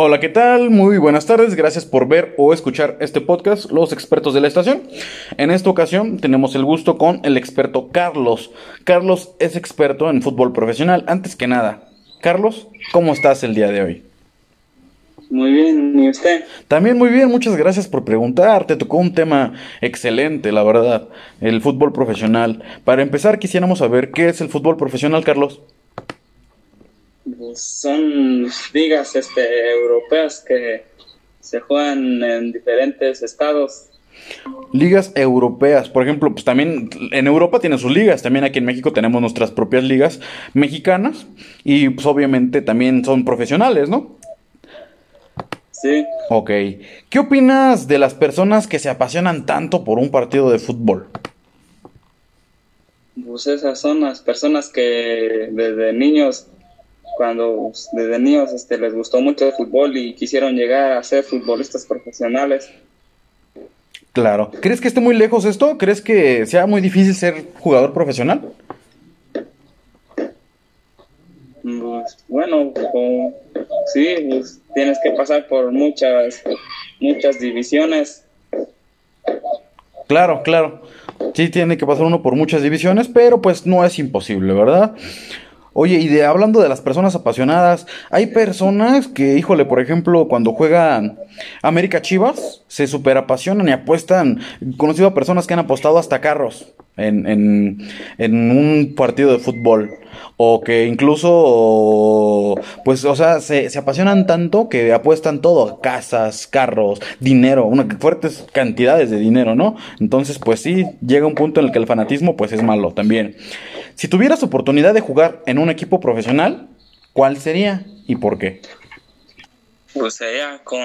Hola, ¿qué tal? Muy buenas tardes. Gracias por ver o escuchar este podcast, Los expertos de la estación. En esta ocasión tenemos el gusto con el experto Carlos. Carlos es experto en fútbol profesional. Antes que nada, Carlos, ¿cómo estás el día de hoy? Muy bien, ¿y usted? También muy bien, muchas gracias por preguntar. Te tocó un tema excelente, la verdad, el fútbol profesional. Para empezar, quisiéramos saber qué es el fútbol profesional, Carlos. Pues son ligas este, europeas que se juegan en diferentes estados. Ligas europeas, por ejemplo, pues también en Europa tienen sus ligas, también aquí en México tenemos nuestras propias ligas mexicanas y pues obviamente también son profesionales, ¿no? Sí. Ok. ¿Qué opinas de las personas que se apasionan tanto por un partido de fútbol? Pues esas son las personas que desde niños cuando desde niños este, les gustó mucho el fútbol y quisieron llegar a ser futbolistas profesionales. Claro. ¿Crees que esté muy lejos esto? ¿Crees que sea muy difícil ser jugador profesional? Pues, bueno, sí, pues, tienes que pasar por muchas, muchas divisiones. Claro, claro. Sí, tiene que pasar uno por muchas divisiones, pero pues no es imposible, ¿verdad? Oye, y de hablando de las personas apasionadas, hay personas que, híjole, por ejemplo, cuando juegan América Chivas, se super apasionan y apuestan. He conocido a personas que han apostado hasta carros en, en, en un partido de fútbol. O que incluso, pues, o sea, se, se apasionan tanto que apuestan todo, casas, carros, dinero, fuertes cantidades de dinero, ¿no? Entonces, pues sí, llega un punto en el que el fanatismo, pues, es malo también. Si tuvieras oportunidad de jugar en un equipo profesional, ¿cuál sería y por qué? Pues sería con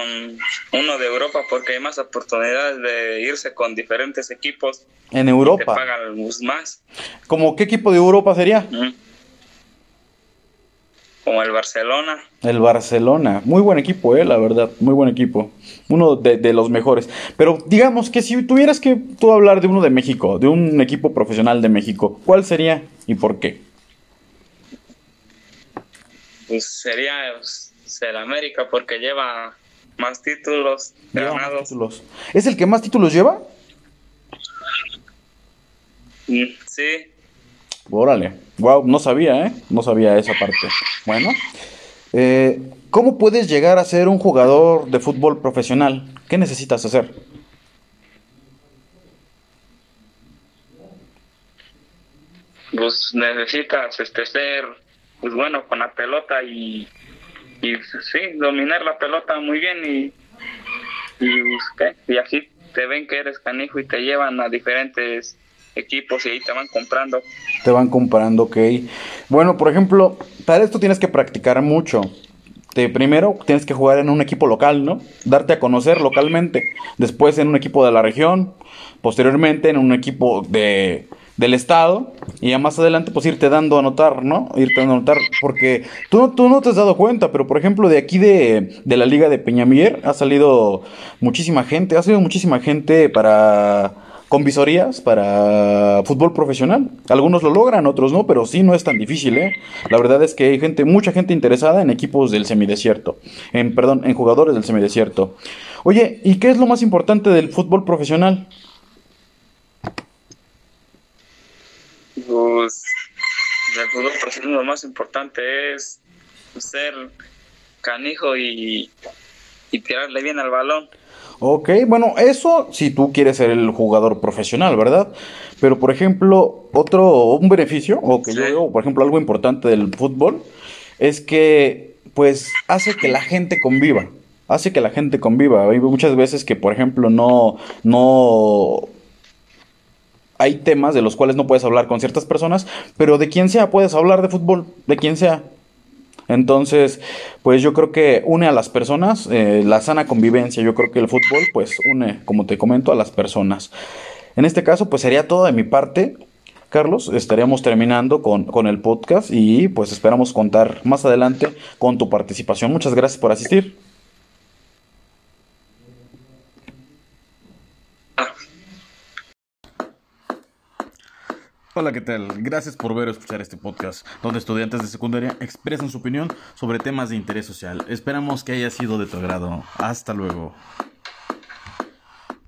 uno de Europa porque hay más oportunidades de irse con diferentes equipos. En Europa. Te pagan más. ¿Cómo qué equipo de Europa sería? Como el Barcelona. El Barcelona. Muy buen equipo, eh, la verdad. Muy buen equipo. Uno de, de, los mejores. Pero digamos que si tuvieras que tú hablar de uno de México, de un equipo profesional de México, ¿cuál sería y por qué? Pues sería el América porque lleva más títulos lleva ganados. Más títulos. ¿Es el que más títulos lleva? Sí. Órale. Wow, no sabía, ¿eh? No sabía esa parte. Bueno. Eh, ¿Cómo puedes llegar a ser un jugador de fútbol profesional? ¿Qué necesitas hacer? Pues necesitas este, ser pues bueno con la pelota y, y sí, dominar la pelota muy bien y, y, ¿qué? y así te ven que eres canijo y te llevan a diferentes equipos y ahí te van comprando. Te van comprando, ok. Bueno, por ejemplo, para esto tienes que practicar mucho. Te, primero tienes que jugar en un equipo local, ¿no? Darte a conocer localmente. Después en un equipo de la región. Posteriormente en un equipo de, del estado. Y ya más adelante pues irte dando a notar, ¿no? Irte dando a notar. Porque tú, tú no te has dado cuenta, pero por ejemplo de aquí de, de la liga de Peñamier ha salido muchísima gente. Ha salido muchísima gente para con visorías para fútbol profesional. Algunos lo logran, otros no, pero sí no es tan difícil, ¿eh? La verdad es que hay gente, mucha gente interesada en equipos del semidesierto, en perdón, en jugadores del semidesierto. Oye, ¿y qué es lo más importante del fútbol profesional? Pues del fútbol profesional lo más importante es ser canijo y, y tirarle bien al balón. Ok, bueno, eso si tú quieres ser el jugador profesional, ¿verdad? Pero por ejemplo, otro, un beneficio, o que sí. yo veo, por ejemplo, algo importante del fútbol, es que pues hace que la gente conviva. Hace que la gente conviva. Hay muchas veces que, por ejemplo, no, no hay temas de los cuales no puedes hablar con ciertas personas, pero de quien sea puedes hablar de fútbol, de quien sea. Entonces, pues yo creo que une a las personas, eh, la sana convivencia, yo creo que el fútbol pues une, como te comento, a las personas. En este caso, pues sería todo de mi parte. Carlos, estaríamos terminando con, con el podcast y pues esperamos contar más adelante con tu participación. Muchas gracias por asistir. Hola, ¿qué tal? Gracias por ver o escuchar este podcast, donde estudiantes de secundaria expresan su opinión sobre temas de interés social. Esperamos que haya sido de tu agrado. Hasta luego.